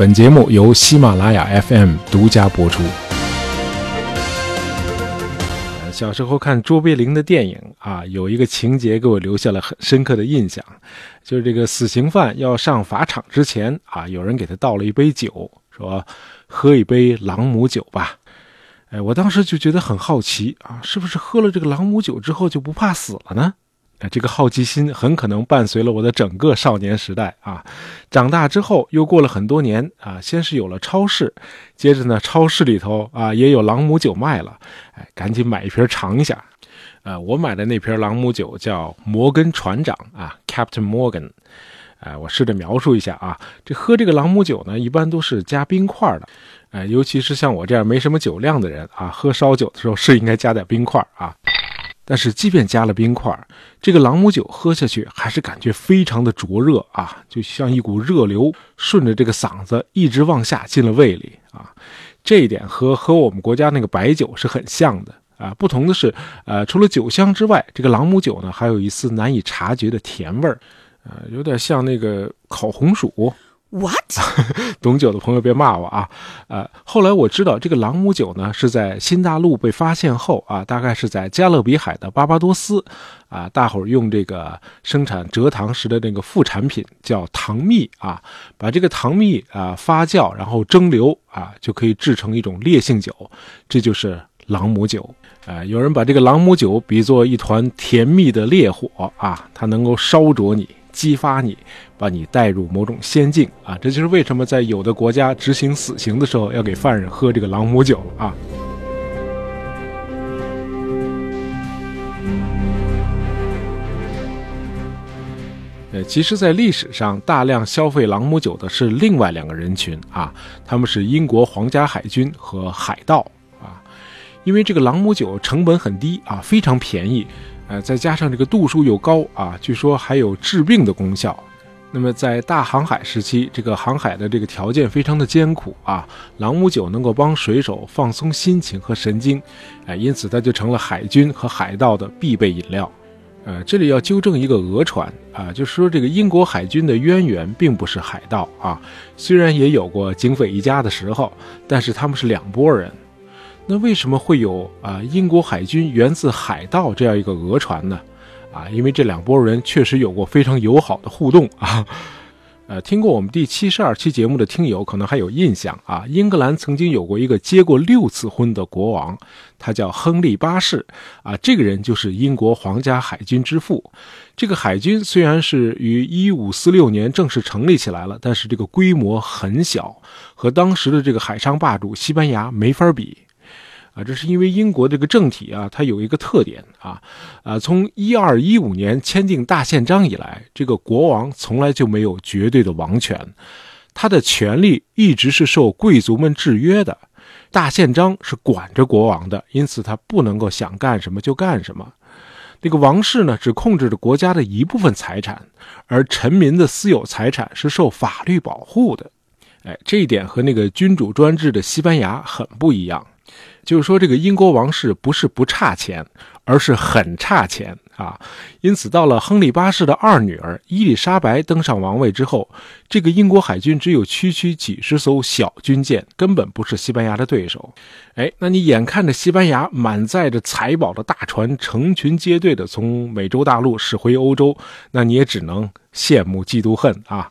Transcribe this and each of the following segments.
本节目由喜马拉雅 FM 独家播出。小时候看卓别林的电影啊，有一个情节给我留下了很深刻的印象，就是这个死刑犯要上法场之前啊，有人给他倒了一杯酒，说喝一杯朗姆酒吧。哎，我当时就觉得很好奇啊，是不是喝了这个朗姆酒之后就不怕死了呢？哎，这个好奇心很可能伴随了我的整个少年时代啊。长大之后又过了很多年啊，先是有了超市，接着呢，超市里头啊也有朗姆酒卖了，哎，赶紧买一瓶尝一下。呃，我买的那瓶朗姆酒叫摩根船长啊，Captain Morgan。哎，我试着描述一下啊，这喝这个朗姆酒呢，一般都是加冰块的。哎，尤其是像我这样没什么酒量的人啊，喝烧酒的时候是应该加点冰块啊。但是，即便加了冰块，这个朗姆酒喝下去还是感觉非常的灼热啊，就像一股热流顺着这个嗓子一直往下进了胃里啊。这一点和和我们国家那个白酒是很像的啊。不同的是，呃，除了酒香之外，这个朗姆酒呢还有一丝难以察觉的甜味儿，呃，有点像那个烤红薯。What？懂酒的朋友别骂我啊！呃，后来我知道这个朗姆酒呢是在新大陆被发现后啊，大概是在加勒比海的巴巴多斯啊，大伙儿用这个生产蔗糖时的那个副产品叫糖蜜啊，把这个糖蜜啊发酵然后蒸馏啊，就可以制成一种烈性酒，这就是朗姆酒。啊，有人把这个朗姆酒比作一团甜蜜的烈火啊，它能够烧灼你。激发你，把你带入某种仙境啊！这就是为什么在有的国家执行死刑的时候要给犯人喝这个朗姆酒啊。呃，其实，在历史上，大量消费朗姆酒的是另外两个人群啊，他们是英国皇家海军和海盗啊，因为这个朗姆酒成本很低啊，非常便宜。呃，再加上这个度数又高啊，据说还有治病的功效。那么在大航海时期，这个航海的这个条件非常的艰苦啊，朗姆酒能够帮水手放松心情和神经，哎，因此它就成了海军和海盗的必备饮料。呃，这里要纠正一个讹传啊，就是说这个英国海军的渊源并不是海盗啊，虽然也有过警匪一家的时候，但是他们是两拨人。那为什么会有啊英国海军源自海盗这样一个讹传呢？啊，因为这两拨人确实有过非常友好的互动啊。呃，听过我们第七十二期节目的听友可能还有印象啊，英格兰曾经有过一个结过六次婚的国王，他叫亨利八世啊，这个人就是英国皇家海军之父。这个海军虽然是于一五四六年正式成立起来了，但是这个规模很小，和当时的这个海上霸主西班牙没法比。这是因为英国这个政体啊，它有一个特点啊，啊，从一二一五年签订大宪章以来，这个国王从来就没有绝对的王权，他的权力一直是受贵族们制约的。大宪章是管着国王的，因此他不能够想干什么就干什么。那个王室呢，只控制着国家的一部分财产，而臣民的私有财产是受法律保护的。哎，这一点和那个君主专制的西班牙很不一样。就是说，这个英国王室不是不差钱，而是很差钱啊！因此，到了亨利八世的二女儿伊丽莎白登上王位之后，这个英国海军只有区区几十艘小军舰，根本不是西班牙的对手。哎，那你眼看着西班牙满载着财宝的大船成群结队的从美洲大陆驶回欧洲，那你也只能羡慕嫉妒恨啊！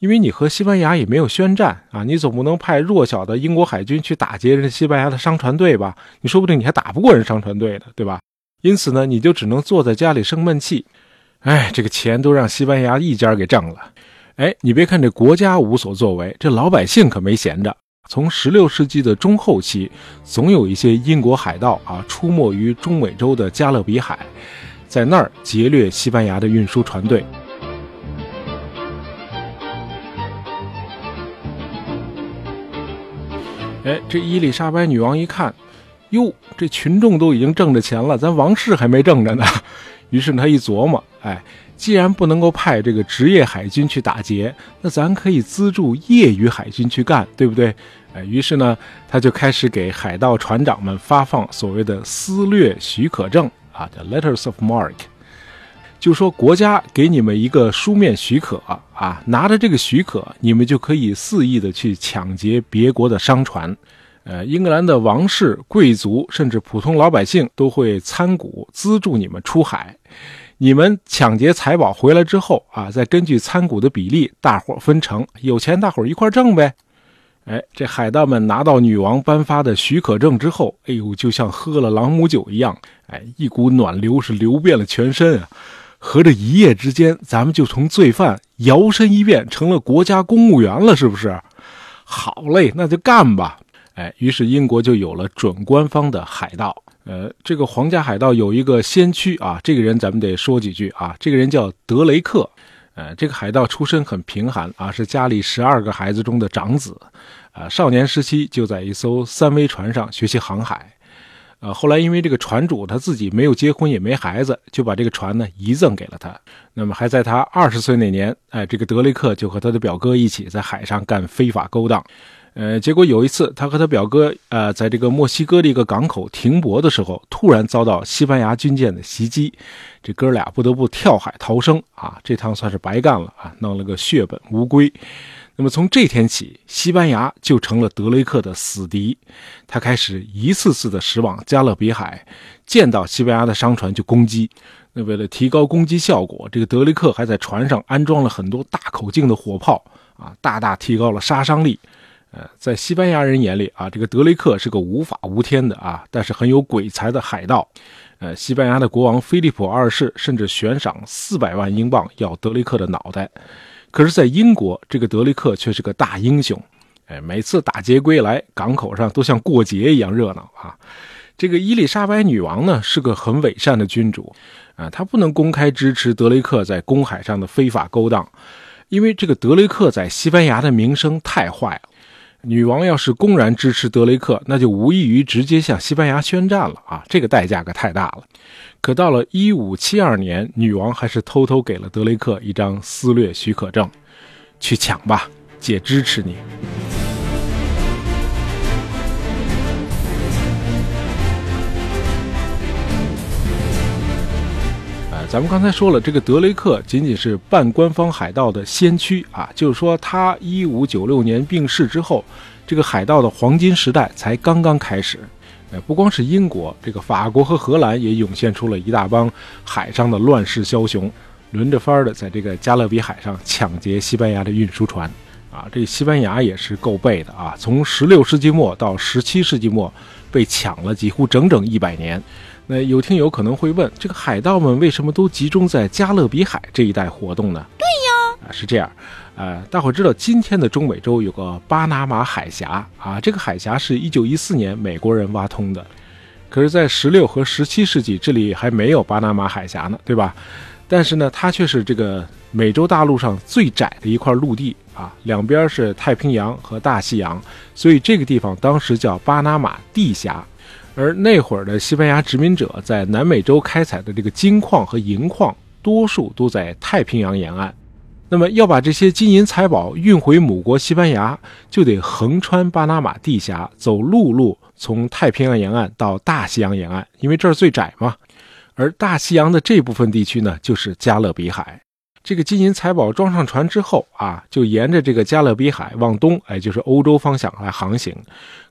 因为你和西班牙也没有宣战啊，你总不能派弱小的英国海军去打劫人西班牙的商船队吧？你说不定你还打不过人商船队的，对吧？因此呢，你就只能坐在家里生闷气。哎，这个钱都让西班牙一家给挣了。哎，你别看这国家无所作为，这老百姓可没闲着。从16世纪的中后期，总有一些英国海盗啊出没于中美洲的加勒比海，在那儿劫掠西班牙的运输船队。哎，这伊丽莎白女王一看，哟，这群众都已经挣着钱了，咱王室还没挣着呢。于是她一琢磨，哎，既然不能够派这个职业海军去打劫，那咱可以资助业余海军去干，对不对？哎，于是呢，他就开始给海盗船长们发放所谓的私掠许可证啊，叫 letters of mark。就说国家给你们一个书面许可啊，拿着这个许可，你们就可以肆意的去抢劫别国的商船。呃，英格兰的王室、贵族，甚至普通老百姓都会参股资助你们出海。你们抢劫财宝回来之后啊，再根据参股的比例，大伙分成，有钱大伙一块挣呗。哎，这海盗们拿到女王颁发的许可证之后，哎呦，就像喝了朗姆酒一样，哎，一股暖流是流遍了全身啊。合着一夜之间，咱们就从罪犯摇身一变成了国家公务员了，是不是？好嘞，那就干吧！哎，于是英国就有了准官方的海盗。呃，这个皇家海盗有一个先驱啊，这个人咱们得说几句啊。这个人叫德雷克。呃，这个海盗出身很贫寒啊，是家里十二个孩子中的长子。呃，少年时期就在一艘三桅船上学习航海。呃，后来因为这个船主他自己没有结婚也没孩子，就把这个船呢遗赠给了他。那么还在他二十岁那年，哎，这个德雷克就和他的表哥一起在海上干非法勾当。呃，结果有一次他和他表哥呃在这个墨西哥的一个港口停泊的时候，突然遭到西班牙军舰的袭击，这哥俩不得不跳海逃生啊，这趟算是白干了啊，弄了个血本无归。那么从这天起，西班牙就成了德雷克的死敌。他开始一次次的驶往加勒比海，见到西班牙的商船就攻击。那为了提高攻击效果，这个德雷克还在船上安装了很多大口径的火炮，啊，大大提高了杀伤力。呃，在西班牙人眼里啊，这个德雷克是个无法无天的啊，但是很有鬼才的海盗。呃，西班牙的国王菲利普二世甚至悬赏四百万英镑要德雷克的脑袋。可是，在英国，这个德雷克却是个大英雄，哎，每次打劫归来，港口上都像过节一样热闹啊。这个伊丽莎白女王呢，是个很伪善的君主，啊，她不能公开支持德雷克在公海上的非法勾当，因为这个德雷克在西班牙的名声太坏了。女王要是公然支持德雷克，那就无异于直接向西班牙宣战了啊！这个代价可太大了。可到了一五七二年，女王还是偷偷给了德雷克一张私掠许可证，去抢吧，姐支持你。咱们刚才说了，这个德雷克仅仅是半官方海盗的先驱啊，就是说他一五九六年病逝之后，这个海盗的黄金时代才刚刚开始。呃，不光是英国，这个法国和荷兰也涌现出了一大帮海上的乱世枭雄，轮着番儿的在这个加勒比海上抢劫西班牙的运输船。啊，这西班牙也是够背的啊，从十六世纪末到十七世纪末，被抢了几乎整整一百年。那有听友可能会问，这个海盗们为什么都集中在加勒比海这一带活动呢？对呀，啊是这样，呃，大伙知道今天的中美洲有个巴拿马海峡啊，这个海峡是一九一四年美国人挖通的，可是，在十六和十七世纪这里还没有巴拿马海峡呢，对吧？但是呢，它却是这个美洲大陆上最窄的一块陆地啊，两边是太平洋和大西洋，所以这个地方当时叫巴拿马地峡。而那会儿的西班牙殖民者在南美洲开采的这个金矿和银矿，多数都在太平洋沿岸。那么要把这些金银财宝运回母国西班牙，就得横穿巴拿马地峡，走陆路从太平洋沿岸到大西洋沿岸，因为这儿最窄嘛。而大西洋的这部分地区呢，就是加勒比海。这个金银财宝装上船之后啊，就沿着这个加勒比海往东，哎，就是欧洲方向来航行。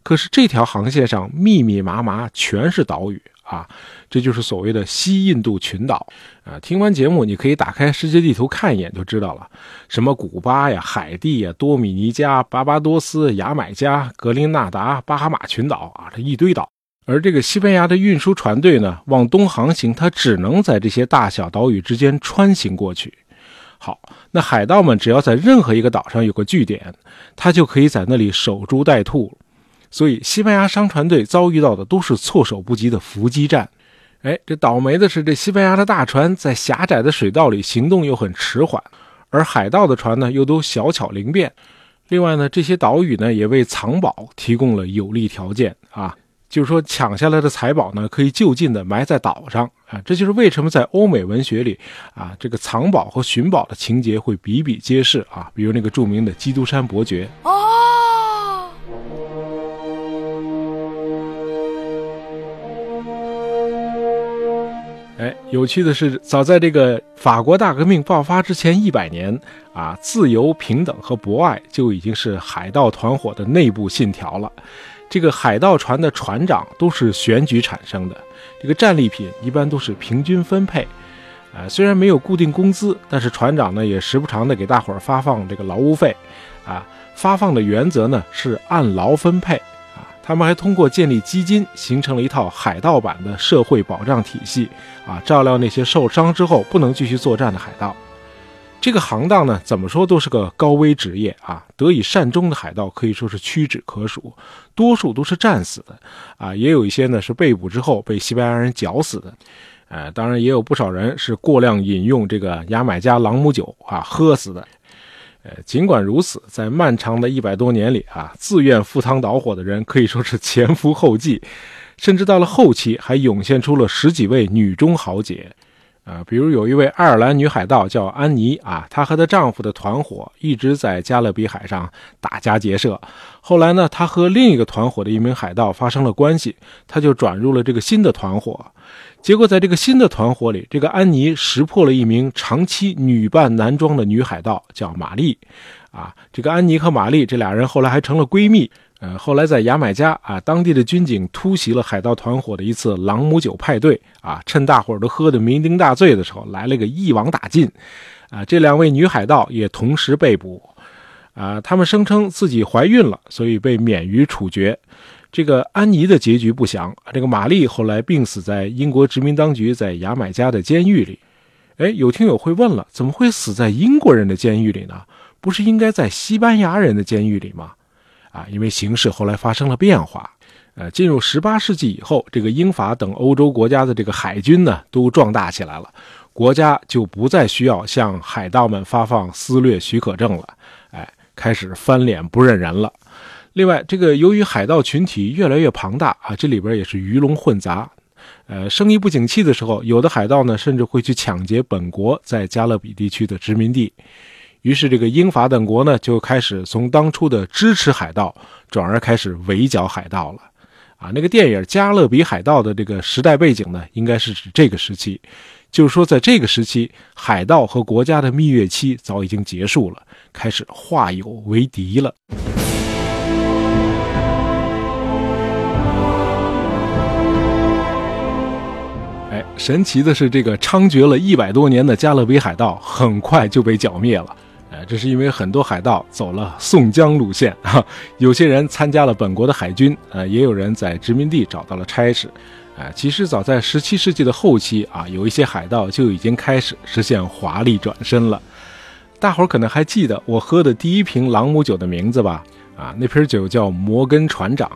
可是这条航线上密密麻麻全是岛屿啊，这就是所谓的西印度群岛啊。听完节目，你可以打开世界地图看一眼就知道了，什么古巴呀、海地呀、多米尼加、巴巴多斯、牙买加、格林纳达、巴哈马群岛啊，这一堆岛。而这个西班牙的运输船队呢，往东航行，它只能在这些大小岛屿之间穿行过去。好，那海盗们只要在任何一个岛上有个据点，他就可以在那里守株待兔。所以，西班牙商船队遭遇到的都是措手不及的伏击战。哎，这倒霉的是，这西班牙的大船在狭窄的水道里行动又很迟缓，而海盗的船呢又都小巧灵便。另外呢，这些岛屿呢也为藏宝提供了有利条件啊。就是说，抢下来的财宝呢，可以就近的埋在岛上啊。这就是为什么在欧美文学里啊，这个藏宝和寻宝的情节会比比皆是啊。比如那个著名的《基督山伯爵》哎，有趣的是，早在这个法国大革命爆发之前一百年啊，自由、平等和博爱就已经是海盗团伙的内部信条了。这个海盗船的船长都是选举产生的，这个战利品一般都是平均分配。呃，虽然没有固定工资，但是船长呢也时不常的给大伙儿发放这个劳务费。啊，发放的原则呢是按劳分配。他们还通过建立基金，形成了一套海盗版的社会保障体系，啊，照料那些受伤之后不能继续作战的海盗。这个行当呢，怎么说都是个高危职业啊。得以善终的海盗可以说是屈指可数，多数都是战死的，啊，也有一些呢是被捕之后被西班牙人绞死的，呃，当然也有不少人是过量饮用这个牙买加朗姆酒啊喝死的。呃，尽管如此，在漫长的一百多年里啊，自愿赴汤蹈火的人可以说是前赴后继，甚至到了后期还涌现出了十几位女中豪杰。啊，比如有一位爱尔兰女海盗叫安妮啊，她和她丈夫的团伙一直在加勒比海上打家劫舍。后来呢，她和另一个团伙的一名海盗发生了关系，她就转入了这个新的团伙。结果在这个新的团伙里，这个安妮识破了一名长期女扮男装的女海盗，叫玛丽。啊，这个安妮和玛丽这俩人后来还成了闺蜜。呃，后来在牙买加啊，当地的军警突袭了海盗团伙的一次朗姆酒派对啊，趁大伙儿都喝得酩酊大醉的时候，来了个一网打尽。啊，这两位女海盗也同时被捕。啊，他们声称自己怀孕了，所以被免于处决。这个安妮的结局不详，这个玛丽后来病死在英国殖民当局在牙买加的监狱里。哎，有听友会问了，怎么会死在英国人的监狱里呢？不是应该在西班牙人的监狱里吗？啊，因为形势后来发生了变化，呃，进入十八世纪以后，这个英法等欧洲国家的这个海军呢都壮大起来了，国家就不再需要向海盗们发放私掠许可证了，哎，开始翻脸不认人了。另外，这个由于海盗群体越来越庞大啊，这里边也是鱼龙混杂，呃，生意不景气的时候，有的海盗呢甚至会去抢劫本国在加勒比地区的殖民地。于是，这个英法等国呢，就开始从当初的支持海盗，转而开始围剿海盗了。啊，那个电影《加勒比海盗》的这个时代背景呢，应该是指这个时期，就是说，在这个时期，海盗和国家的蜜月期早已经结束了，开始化友为敌了。哎，神奇的是，这个猖獗了一百多年的加勒比海盗，很快就被剿灭了。这是因为很多海盗走了宋江路线啊，有些人参加了本国的海军，呃，也有人在殖民地找到了差事，啊，其实早在十七世纪的后期啊，有一些海盗就已经开始实现华丽转身了。大伙儿可能还记得我喝的第一瓶朗姆酒的名字吧？啊，那瓶酒叫摩根船长。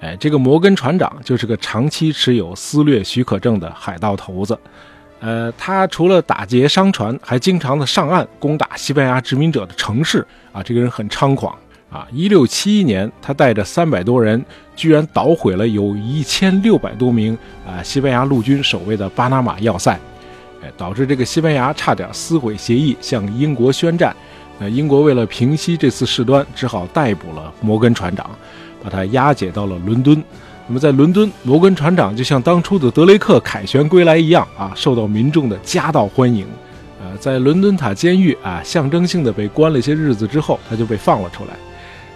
哎，这个摩根船长就是个长期持有私掠许可证的海盗头子。呃，他除了打劫商船，还经常的上岸攻打西班牙殖民者的城市啊。这个人很猖狂啊！一六七一年，他带着三百多人，居然捣毁了有一千六百多名啊西班牙陆军守卫的巴拿马要塞，哎，导致这个西班牙差点撕毁协议，向英国宣战。那英国为了平息这次事端，只好逮捕了摩根船长，把他押解到了伦敦。那么在伦敦，摩根船长就像当初的德雷克凯旋归来一样啊，受到民众的夹道欢迎。呃，在伦敦塔监狱啊，象征性的被关了一些日子之后，他就被放了出来。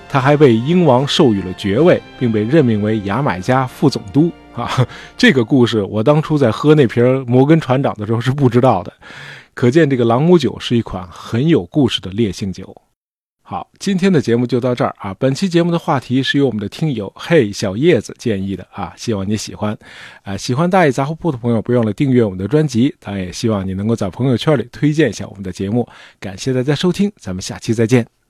他还被英王授予了爵位，并被任命为牙买加副总督啊。这个故事我当初在喝那瓶摩根船长的时候是不知道的，可见这个朗姆酒是一款很有故事的烈性酒。好，今天的节目就到这儿啊！本期节目的话题是由我们的听友嘿小叶子建议的啊，希望你喜欢。啊，喜欢大爷杂货铺的朋友，不用了订阅我们的专辑。当然，也希望你能够在朋友圈里推荐一下我们的节目。感谢大家收听，咱们下期再见。